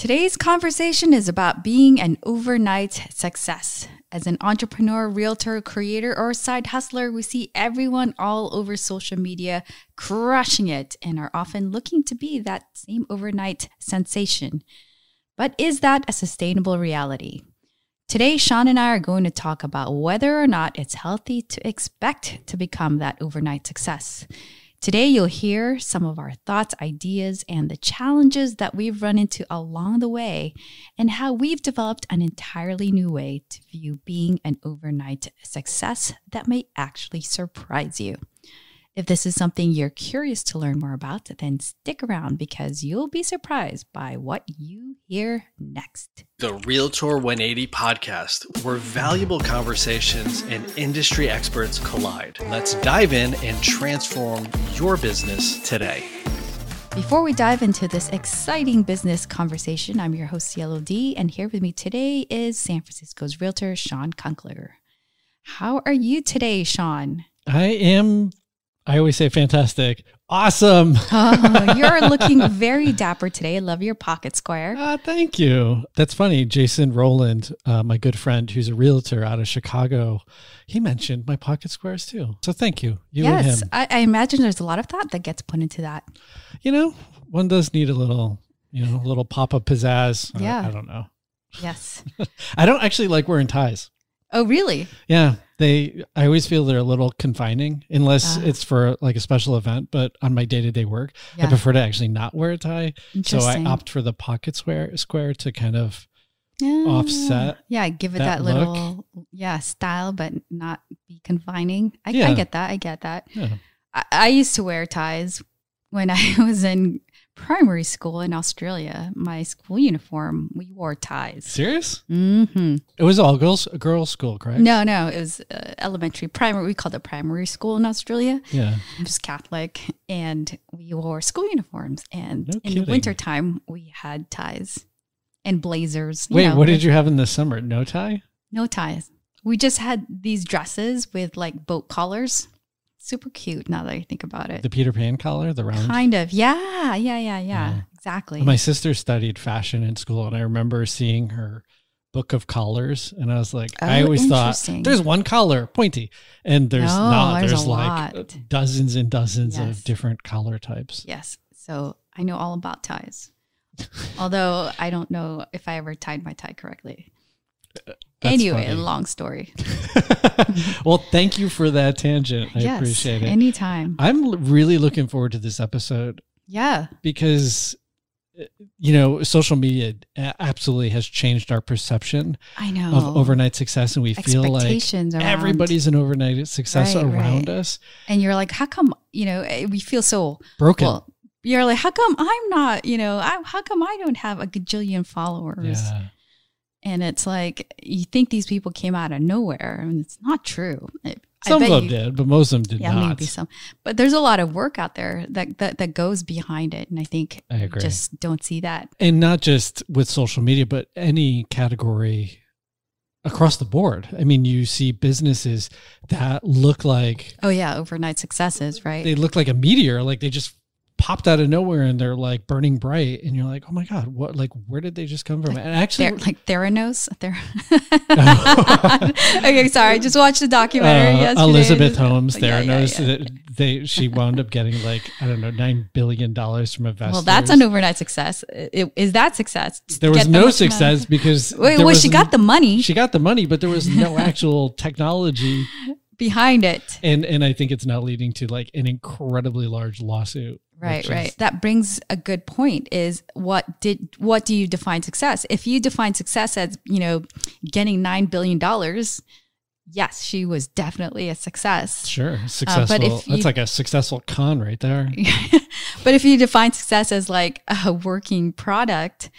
Today's conversation is about being an overnight success. As an entrepreneur, realtor, creator, or side hustler, we see everyone all over social media crushing it and are often looking to be that same overnight sensation. But is that a sustainable reality? Today, Shawn and I are going to talk about whether or not it's healthy to expect to become that overnight success. Today, you'll hear some of our thoughts, ideas, and the challenges that we've run into along the way, and how we've developed an entirely new way to view being an overnight success that may actually surprise you. If this is something you're curious to learn more about, then stick around because you'll be surprised by what you hear next. The Realtor 180 podcast, where valuable conversations and industry experts collide. Let's dive in and transform your business today. Before we dive into this exciting business conversation, I'm your host, Cielo D, and here with me today is San Francisco's realtor, Shawn Kunkler. How are you today, Shawn? I am I always say fantastic. Awesome. oh, you're looking very dapper today. I love your pocket square. Uh, thank you. That's funny. Jason Rowland, uh, my good friend who's a realtor out of Chicago, he mentioned my pocket squares too. So thank you. You yes, I, I imagine there's a lot of thought that gets put into that. You know, one does need a little, you know, a little pop of pizzazz. Yeah. I, I don't know. Yes. I don't actually like wearing ties. Oh, really? Yeah. They, I always feel they're a little confining unless uh, it's for like a special event. But on my day to day work, yeah. I prefer to actually not wear a tie. So I opt for the pocket square square to kind of yeah. offset. Yeah, give it that, that little yeah style, but not be confining. I, yeah. I get that. I get that. I, I used to wear ties when I was in primary school in Australia, my school uniform, we wore ties. Serious? Mm-hmm. It was all girls, a girls' school, correct? No, no, it was uh, elementary, primary. We called it primary school in Australia. Yeah, it was Catholic, and we wore school uniforms. And no in kidding. the wintertime, we had ties and blazers. Wait, know, what did you have in the summer? No tie? No ties. We just had these dresses with like boat collars super cute now that I think about it. The Peter Pan collar, the round. Kind of. Yeah, yeah, yeah, yeah. yeah. Exactly. My sister studied fashion in school and I remember seeing her book of collars and I was like oh, I always thought there's one collar, pointy. And there's no, not. There's, there's like lot. dozens and dozens yes. of different collar types. Yes. So I know all about ties. Although I don't know if I ever tied my tie correctly. Uh, That's anyway, funny. long story. well, thank you for that tangent. I yes, appreciate it. Anytime. I'm really looking forward to this episode. Yeah. Because uh, you know, social media absolutely has changed our perception I know of overnight success and we feel like everybody's an overnight success right, around right. us. And you're like, how come, you know, eh, we feel so broken. Well, you're like, how come I'm not, you know, I, how come I don't have a gajillion followers? Yeah. And it's like you think these people came out of nowhere, and it's not true. It, some of them you, did, but most of them did yeah, not. maybe some. But there's a lot of work out there that, that that goes behind it, and I think I agree. just don't see that. And not just with social media, but any category across the board. I mean, you see businesses that look like oh yeah, overnight successes, right? They look like a meteor, like they just popped out of nowhere and they're like burning bright and you're like oh my god what like where did they just come from? And actually Ther- like theranos there okay sorry I just watched the documentary uh, yesterday. elizabeth holmes theranos yeah, yeah, yeah. they she wound up getting like i don't know nine billion dollars from investors. Well that's an overnight success. It, is that success? There was no success because wait well she got the money. she got the money but there was no actual technology behind it. And and i think it's now leading to like an incredibly large lawsuit Right, right. That brings a good point is what did what do you define success? If you define success as, you know, getting 9 billion dollars, yes, she was definitely a success. Sure. Successful. Uh, but if you, that's like a successful con right there. but if you define success as like a working product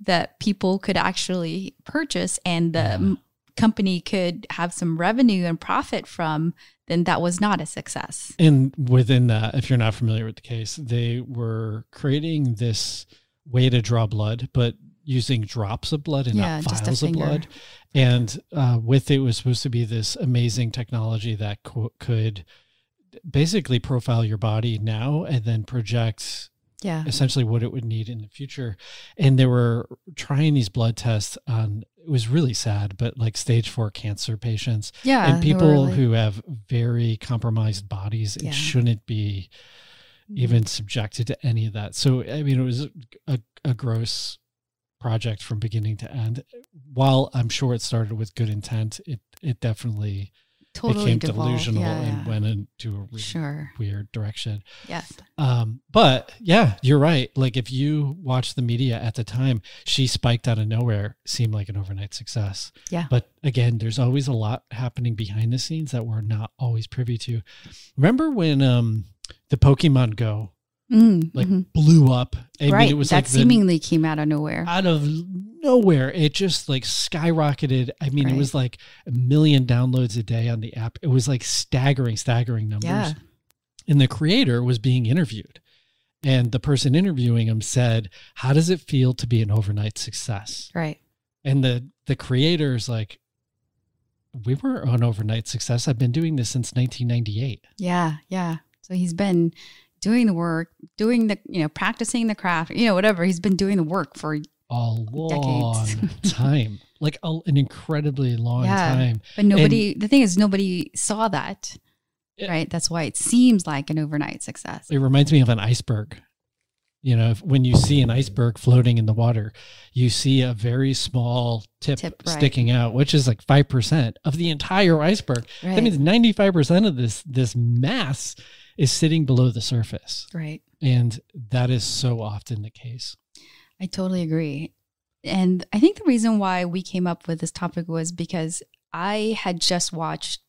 that people could actually purchase and the yeah. company could have some revenue and profit from, then that was not a success. And within that, if you're not familiar with the case, they were creating this way to draw blood, but using drops of blood and yeah, not vials of blood. And uh, with it was supposed to be this amazing technology that co- could basically profile your body now and then project yeah. essentially what it would need in the future. And they were trying these blood tests on it was really sad but like stage four cancer patients. Yeah and people really... who have very compromised bodies yeah. shouldn't be mm-hmm. even subjected to any of that. So i mean it was a, a gross project from beginning to end. While i'm sure it started with good intent it it definitely totally became devolved. delusional yeah, and went into a really sure. weird direction. Yes. Um, but yeah, you're right. Like if you watch the media at the time, she spiked out of nowhere, seemed like an overnight success. Yeah. But again, there's always a lot happening behind the scenes that we're not always privy to. Remember when um the Pokemon Go mm, like mm-hmm. blew up. I right. Mean, it was that like seemingly the, came out of nowhere. Out of nowhere. It just like skyrocketed. I mean, right. it was like a million downloads a day on the app. It was like staggering, staggering numbers. Yeah. And the creator was being interviewed. And the person interviewing him said, How does it feel to be an overnight success? Right. And the the creator's like, We were an overnight success. I've been doing this since 1998. Yeah, yeah. So he's been doing the work, doing the, you know, practicing the craft, you know, whatever. He's been doing the work for a long time, like a, an incredibly long yeah, time. But nobody, and the thing is, nobody saw that, it, right? That's why it seems like an overnight success. It reminds me of an iceberg. You know, if, when you see an iceberg floating in the water, you see a very small tip, tip right. sticking out, which is like five percent of the entire iceberg. Right. That means ninety five percent of this this mass is sitting below the surface. Right. And that is so often the case. I totally agree. And I think the reason why we came up with this topic was because I had just watched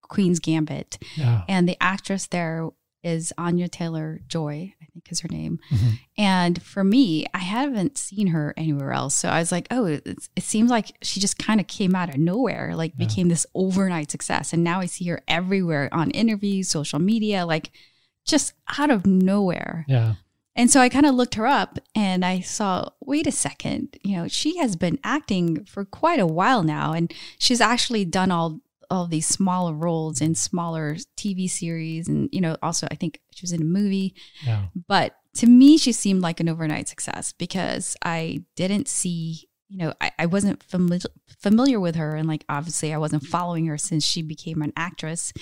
Queen's Gambit. Yeah. And the actress there is Anya Taylor Joy, I think is her name. Mm-hmm. And for me, I haven't seen her anywhere else. So I was like, oh, it seems like she just kind of came out of nowhere, like yeah. became this overnight success. And now I see her everywhere on interviews, social media, like just out of nowhere. Yeah. And so I kind of looked her up and I saw, wait a second, you know, she has been acting for quite a while now. And she's actually done all all these smaller roles in smaller TV series. And, you know, also I think she was in a movie. Yeah. But to me, she seemed like an overnight success because I didn't see, you know, I, I wasn't familiar familiar with her. And like obviously I wasn't following her since she became an actress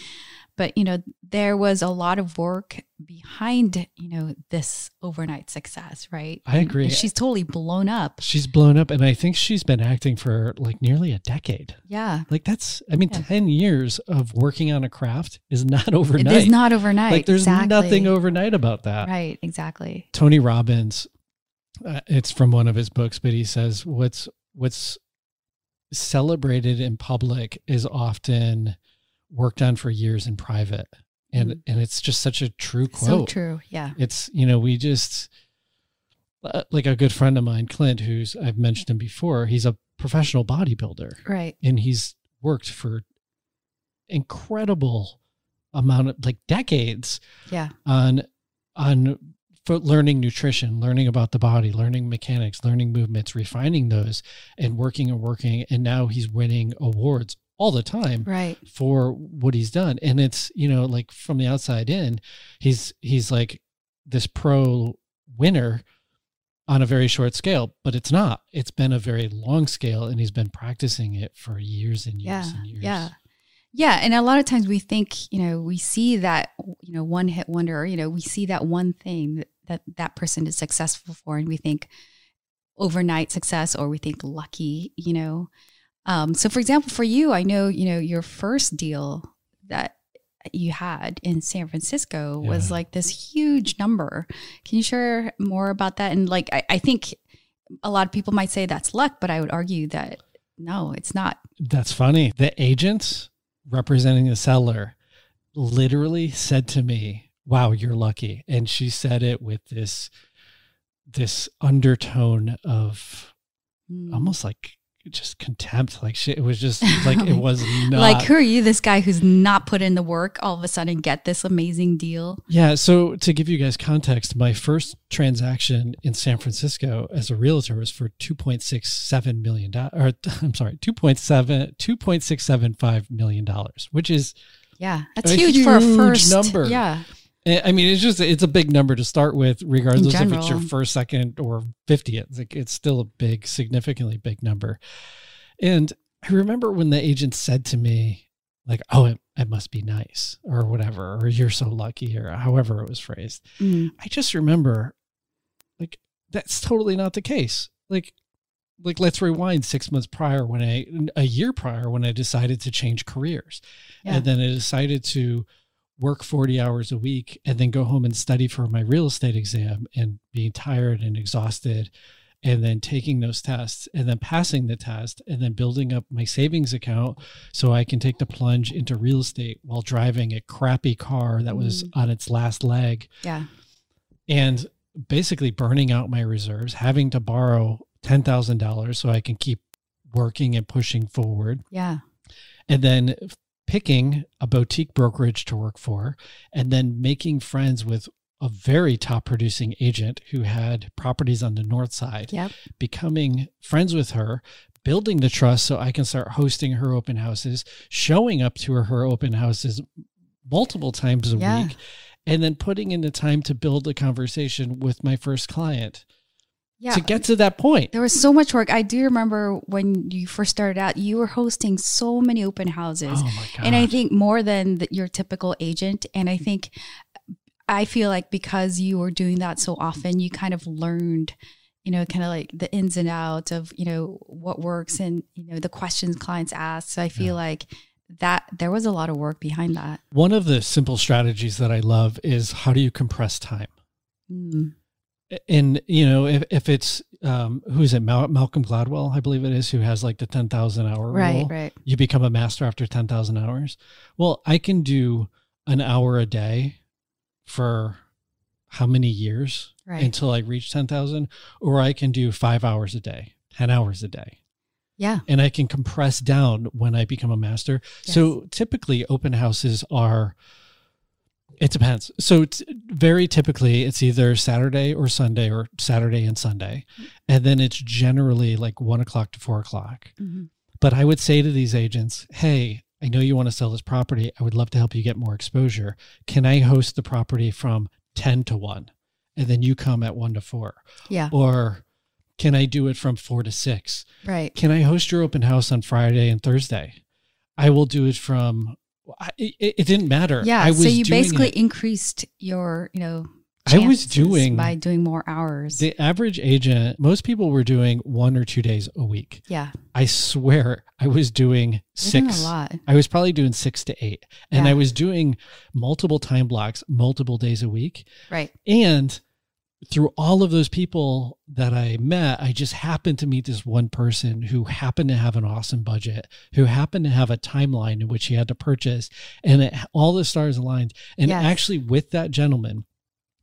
but you know there was a lot of work behind you know this overnight success right? I agree. and she's totally blown up. She's blown up and i think she's been acting for like nearly a decade. Yeah. Like that's i mean yeah. 10 years of working on a craft is not overnight. It's not overnight. Like there's exactly. nothing overnight about that. Right. Exactly. Tony robbins uh, it's from one of his books but he says what's what's celebrated in public is often worked on for years in private. And mm. and it's just such a true quote. So true. Yeah. It's, you know, we just uh, like a good friend of mine, Clint, who's I've mentioned him before, he's a professional bodybuilder. Right. And he's worked for incredible amount of like decades yeah on on for learning nutrition learning about the body learning mechanics learning movements refining those and working and working and now he's winning awards all the time right. for what he's done. And it's you know like from the outside in he's he's like this pro winner on a very short scale but it's not. It's been a very long scale and he's been practicing it for years and years yeah, and years. Yeah. Yeah and a lot of times we think you know we see that you know one hit wonder you know we see that one thing that that, that person is successful for and we think overnight success or we think lucky you know um, so, for example, for you, I know you know your first deal that you had in San Francisco yeah. was like this huge number. Can you share more about that? And like, I, I think a lot of people might say that's luck, but I would argue that no, it's not. That's funny. The agent representing the seller literally said to me, "Wow, you're lucky," and she said it with this this undertone of mm. almost like just contempt like shit it was just like it was not like who are you this guy who's not put in the work all of a sudden get this amazing deal? Yeah so to give you guys context my first transaction in san francisco as a realtor was for 2.67 million dollars or i'm sorry 2.7 2.675 million dollars which is yeah that's huge, huge, for a first number. yeah I mean, it's just it's a big number to start with, regardless if it's your first, second, or fiftieth. Like it's still a big, significantly big number. And I remember when the agent said to me, like, "Oh, it, it must be nice," or whatever, or "You're so lucky," or however it was phrased. Mm. I just remember, like, that's totally not the case. Like, like let's rewind six months prior when I a year prior when I decided to change careers, yeah. and then I decided to work 40 hours a week and then go home and study for my real estate exam and being tired and exhausted and then taking those tests and then passing the test and then building up my savings account so I can take the plunge into real estate while driving a crappy car that was mm. on its last leg. Yeah. And basically burning out my reserves, having to borrow $10,000 so I can keep working and pushing forward. Yeah. And then picking a boutique brokerage to work for and then making friends with a very top producing agent who had properties on the north side yep. becoming friends with her building the trust so i can start hosting her open houses showing up to her, her open houses multiple times a yeah. week and then putting in the time to build a conversation with my first client yeah. to get to that point. There was so much work. I do remember when you first started out, you were hosting so many open houses. Oh And I think more than the, your typical agent. And I think, I feel like because you were doing that so often, you kind of learned, you know, kind of like the ins and outs of, you know, what works and, you know, the questions clients ask. So I feel yeah. like that there was a lot of work behind that. One of the simple strategies that I love is how do you compress time? Mm and you know if, if it's um who's it? Mal- malcolm gladwell i believe it is who has like the 10000 hour right rule. right you become a master after 10000 hours. Well i can do an hour a day for how many years right. until i reach 10000 or i can do five hours a day 10 hours a day. Yeah. And i can compress down when i become a master. Yes. so typically open houses are it depends. So very typically it's either Saturday or Sunday or Saturday and Sunday. And then it's generally like one o'clock to four o'clock. Mm-hmm. But I would say to these agents, hey, I know you want to sell this property. I would love to help you get more exposure. Can I host the property from 10 to 1? And then you come at 1 to 4. Yeah. Or can I do it from 4 to 6? Right. Can I host your open house on Friday and Thursday? I will do it from it, it, didn't matter. Yeah. I was so you basically it. increased your, you know, I was doing by doing more hours. The average agent, most people were doing one or two days a week. Yeah. I swear I was doing six. A lot. I was probably doing six to eight. And yeah. I was doing multiple time blocks, multiple days a week. Right. And through all of those people that I met, I just happened to meet this one person who happened to have an awesome budget, who happened to have a timeline in which he had to purchase, and it, all the stars aligned. And yes. actually, with that gentleman,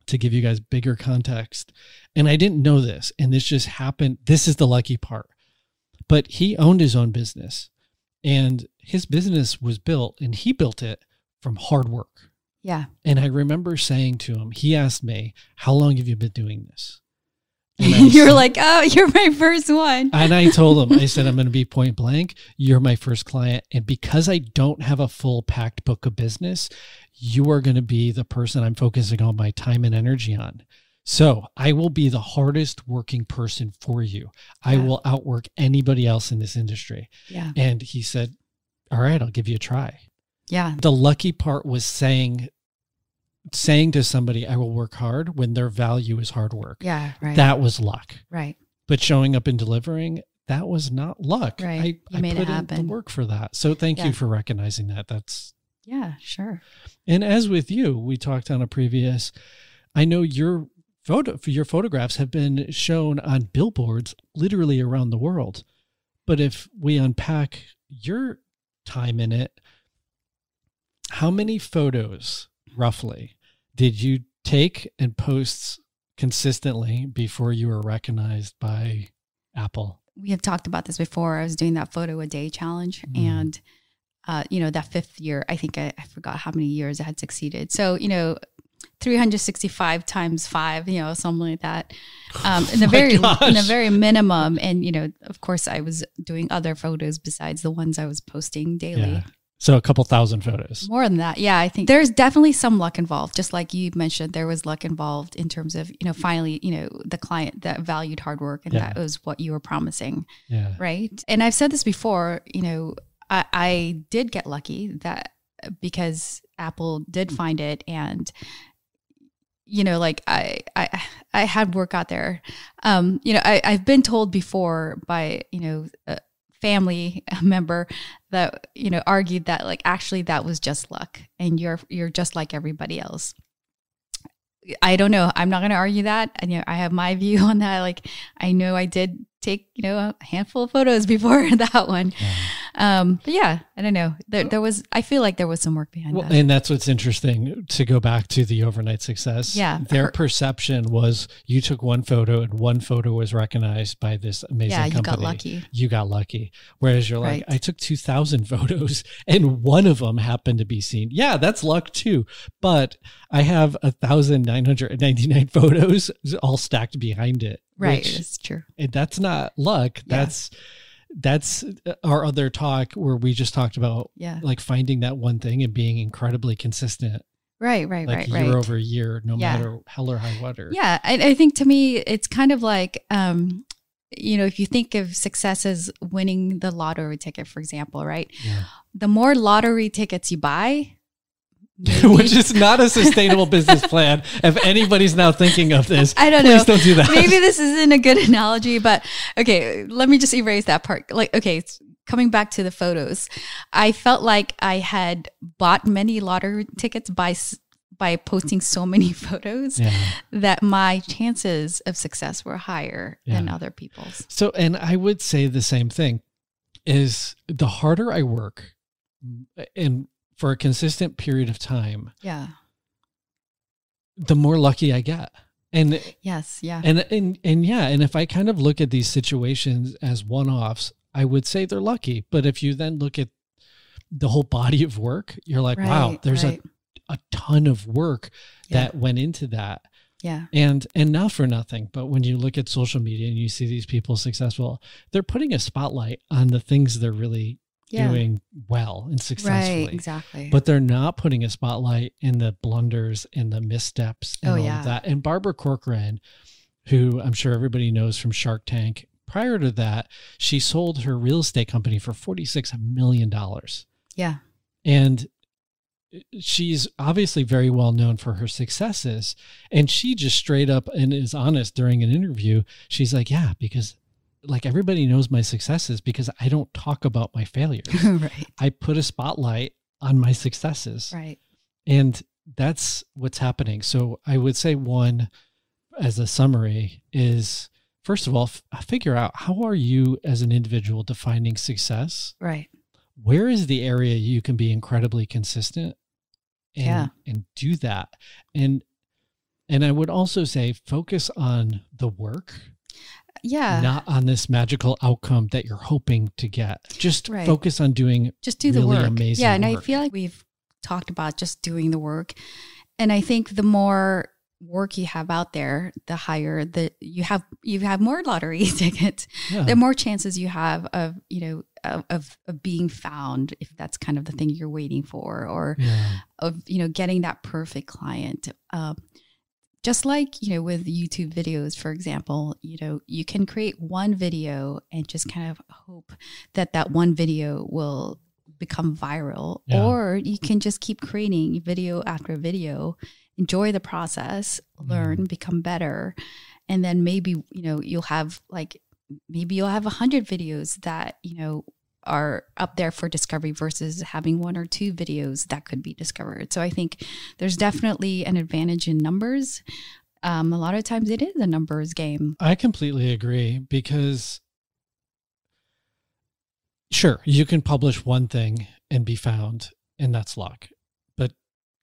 to give you guys bigger context, and I didn't know this, and this just happened. This is the lucky part. But he owned his own business, and his business was built, and he built it from hard work yeah. And I remember saying to him, he asked me, How long have you been doing this? you're like, Oh, you're my first one. and I told him, I said, I'm going to be point blank. You're my first client. And because I don't have a full packed book of business, you are going to be the person I'm focusing all my time and energy on. So I will be the hardest working person for you. Yeah. I will outwork anybody else in this industry. Yeah. And he said, All right, I'll give you a try. Yeah. The lucky part was saying saying to somebody I will work hard when their value is hard work. Yeah, right. That was luck. Right. But showing up and delivering, that was not luck. Right. I, I made put it happen. in the work for that. So thank yeah. you for recognizing that. That's Yeah, sure. And as with you, we talked on a previous I know your photo your photographs have been shown on billboards literally around the world. But if we unpack your time in it, how many photos roughly did you take and post consistently before you were recognized by Apple? We have talked about this before. I was doing that photo a day challenge mm. and uh, you know, that fifth year, I think I, I forgot how many years I had succeeded. So, you know, 365 times five, you know, something like that. Um, in the oh very, gosh. in the very minimum. And, you know, of course I was doing other photos besides the ones I was posting daily. Yeah. So a couple thousand photos. More than that. Yeah, I think there's definitely some luck involved. Just like you mentioned, there was luck involved in terms of, you know, finally, you know, the client that valued hard work and yeah. that was what you were promising. Yeah. Right. And I've said this before, you know, I, I did get lucky that because Apple did find it and you know, like I, I, I had work out there. Um, you know, I, I've been told before by, you know, uh, family member that you know argued that like actually that was just luck and you're you're just like everybody else. I don't know. I'm not going to argue that. And you know i have my view on that. Like i know i did take you know a handful of photos before that one yeah. Um, but yeah, I don't know. There, there was, I feel like there was some work behind well, that. And that's what's interesting to go back to the overnight success. Yeah. Their her, perception was you took one photo and one photo was recognized by this amazing yeah, company. you got lucky. You got lucky. Whereas you're like, right. I took 2000 photos and one of them happened to be seen. Yeah, that's luck too. But I have a thousand nine hundred ninety nine photos all stacked behind it. Right. That's true. That's not luck. Yeah. That's, that's uh, our other talk where we just talked about yeah. like finding that one thing and being incredibly consistent right right like right year right. over year no yeah. matter hell or high water yeah I, I think to me it's kind of like um you know if you think of success as winning the lottery ticket for example right yeah. the more lottery tickets you buy which is not a sustainable business plan. If anybody's now thinking of this, I don't please know. don't do that. Maybe this isn't a good analogy, but okay, let me just erase that part. Like, okay, coming back to the photos, I felt like I had bought many lottery tickets by by posting so many photos yeah. that my chances of success were higher yeah. than other people's. So, and I would say the same thing is the harder I work and for a consistent period of time, yeah, the more lucky I get. And yes, yeah. And and and yeah, and if I kind of look at these situations as one-offs, I would say they're lucky. But if you then look at the whole body of work, you're like, right, wow, there's right. a a ton of work yeah. that went into that. Yeah. And and not for nothing, but when you look at social media and you see these people successful, they're putting a spotlight on the things they're really yeah. doing well and successfully. Right, exactly. But they're not putting a spotlight in the blunders and the missteps and oh, all yeah. of that. And Barbara Corcoran, who I'm sure everybody knows from Shark Tank, prior to that, she sold her real estate company for $46 million. Yeah. And she's obviously very well known for her successes. And she just straight up and is honest during an interview. She's like, Yeah, because like everybody knows my successes because I don't talk about my failures. right. I put a spotlight on my successes. Right. And that's what's happening. So I would say one as a summary is first of all, f- uh, figure out how are you as an individual defining success? Right. Where is the area you can be incredibly consistent and, yeah. and do that? And and I would also say focus on the work yeah not on this magical outcome that you're hoping to get just right. focus on doing just do really the work amazing yeah and work. i feel like we've talked about just doing the work and i think the more work you have out there the higher the you have you have more lottery tickets yeah. the more chances you have of you know of, of, of being found if that's kind of the thing you're waiting for or yeah. of you know getting that perfect client um, just like you know with youtube videos for example you know you can create one video and just kind of hope that that one video will become viral yeah. or you can just keep creating video after video enjoy the process learn mm. become better and then maybe you know you'll have like maybe you'll have a hundred videos that you know are up there for discovery versus having one or two videos that could be discovered. So I think there's definitely an advantage in numbers. Um, a lot of times it is a numbers game. I completely agree because sure, you can publish one thing and be found and that's luck. But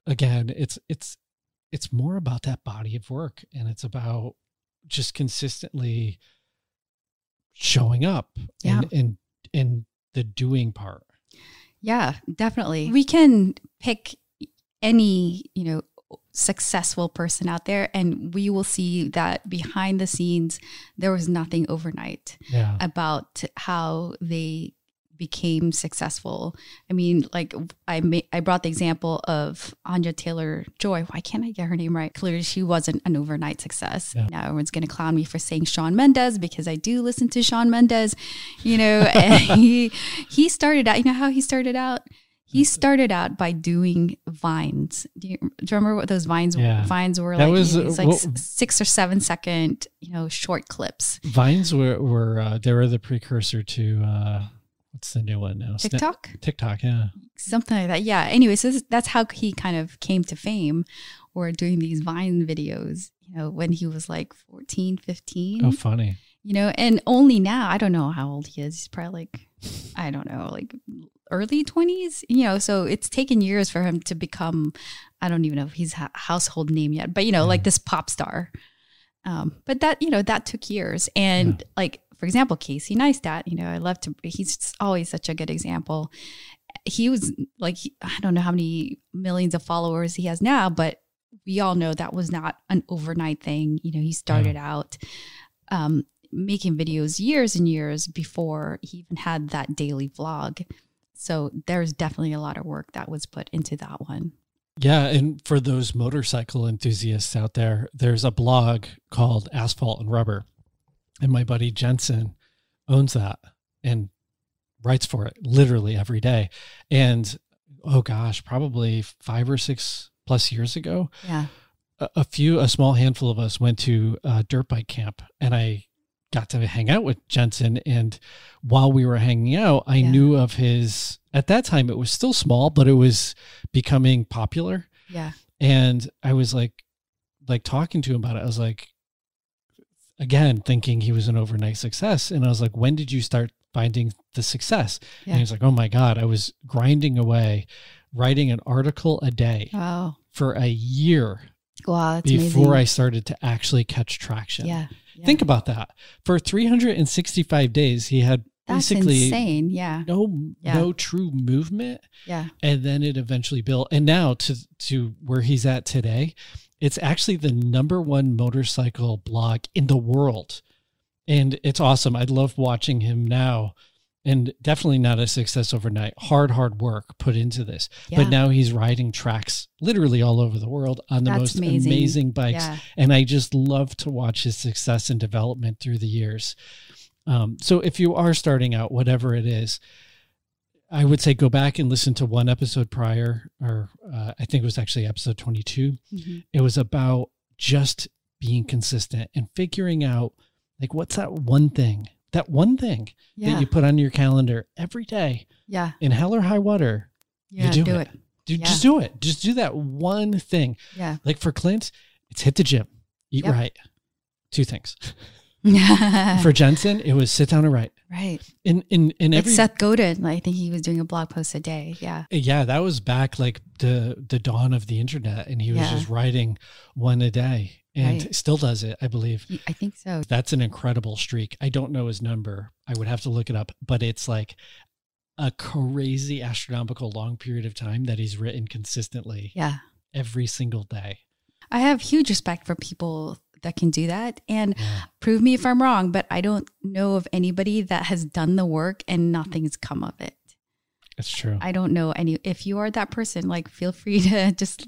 again, it's it's it's more about that body of work and it's about just consistently showing up yeah. and and and the doing part. Yeah, definitely. We can pick any, you know, successful person out there and we will see that behind the scenes there was nothing overnight yeah. about how they became successful. I mean, like I ma- I brought the example of Anya Taylor Joy. Why can't I get her name right? Clearly, she wasn't an overnight success. Yeah. Now everyone's going to clown me for saying Shawn Mendes because I do listen to Shawn Mendes. You know, and he he started out. You know how he started out? He started out by doing vines. Do you, do you remember what those vines yeah. vines were that like? Was, it's like well, six or seven second, you know, short clips. Vines were were uh, they were the precursor to uh, what's the new one now? TikTok. TikTok, yeah, something like that. Yeah. Anyway, so this, that's how he kind of came to fame, or doing these Vine videos. You know, when he was like 14, 15. Oh, funny. You know, and only now I don't know how old he is. He's probably like I don't know, like early 20s, you know, so it's taken years for him to become, I don't even know if he's a household name yet, but, you know, like this pop star. Um, but that, you know, that took years. And yeah. like, for example, Casey Neistat, you know, I love to, he's always such a good example. He was like, I don't know how many millions of followers he has now, but we all know that was not an overnight thing. You know, he started yeah. out um, making videos years and years before he even had that daily vlog. So there's definitely a lot of work that was put into that one. Yeah, and for those motorcycle enthusiasts out there, there's a blog called Asphalt and Rubber. And my buddy Jensen owns that and writes for it literally every day. And oh gosh, probably 5 or 6 plus years ago. Yeah. A, a few a small handful of us went to a dirt bike camp and I got to hang out with Jensen. And while we were hanging out, I yeah. knew of his, at that time, it was still small, but it was becoming popular. Yeah. And I was like, like talking to him about it. I was like, again, thinking he was an overnight success. And I was like, when did you start finding the success? Yeah. And he's like, oh my God, I was grinding away, writing an article a day wow. for a year. Wow, before amazing. I started to actually catch traction. Yeah. Think about that. For 365 days, he had That's basically insane. Yeah. No, yeah. no true movement. Yeah. And then it eventually built. And now to to where he's at today, it's actually the number one motorcycle blog in the world. And it's awesome. I love watching him now and definitely not a success overnight. Hard, hard work put into this. Yeah. But now he's riding tracks literally all over the world on the That's most amazing, amazing bikes. Yeah. And I just love to watch his success and development through the years. Um, so if you are starting out, whatever it is, I would say go back and listen to one episode prior, or uh, I think it was actually episode 22. Mm-hmm. It was about just being consistent and figuring out like what's that one thing that one thing yeah. that you put on your calendar every day. Yeah. In hell or high water. Yeah, you do, do it. it. Do, yeah. Just do it. Just do that one thing. Yeah. Like for Clint, it's hit the gym, eat yep. right. Two things. for Jensen, it was sit down and write. Right. In in in like every Seth Godin, I think he was doing a blog post a day. Yeah. Yeah, that was back like the the dawn of the internet, and he was yeah. just writing one a day and right. still does it, I believe. I think so. That's an incredible streak. I don't know his number. I would have to look it up, but it's like a crazy astronomical long period of time that he's written consistently. Yeah. Every single day. I have huge respect for people that can do that and yeah. prove me if I'm wrong, but I don't know of anybody that has done the work and nothing's come of it. It's true. I don't know any if you are that person, like feel free to just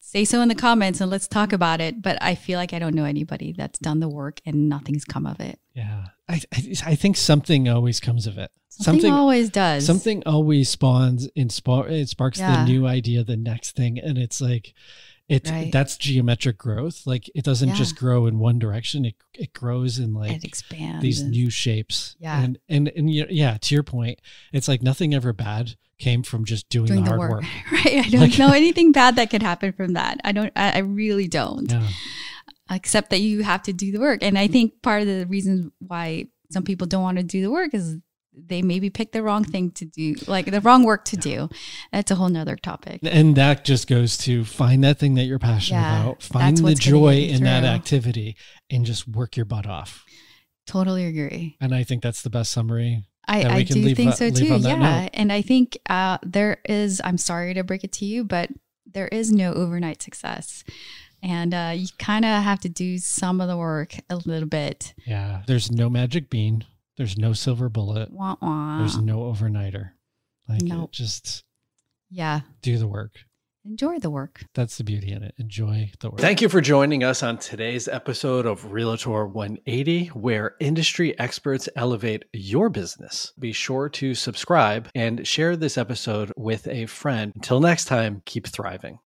say so in the comments and let's talk about it. But I feel like I don't know anybody that's done the work and nothing's come of it. Yeah. I, I, think something always comes of it. Something, something always does. Something always spawns and it sparks yeah. the new idea, the next thing. And it's like, it's right. that's geometric growth. Like it doesn't yeah. just grow in one direction. It it grows in like it expands these new shapes. Yeah. And and and yeah, to your point, it's like nothing ever bad came from just doing, doing the, the, hard work. work. Right. I don't like, know anything bad that could happen from that. I don't, I, I really don't. Yeah. Except that you have to do the work. And I think part of the reason why some people don't want to do the work is they maybe pick the wrong thing to do, like the wrong work to do. That's a whole nother topic. And that just goes to find that thing that you're passionate yeah, about, find the joy in that activity, and just work your butt off. Totally agree. And I think that's the best summary I, I do leave, think so too. Yeah. And I think uh, there is, I'm sorry to break it to you, but there is no overnight success. And uh, you kind of have to do some of the work a little bit. Yeah. There's no magic bean. There's no silver bullet. Wah, wah. There's no overnighter. Like nope. just yeah, do the work. Enjoy the work. That's the beauty in it. Enjoy the work. Thank you for joining us on today's episode of Realtor 180, where industry experts elevate your business. Be sure to subscribe and share this episode with a friend. Until next time, keep thriving.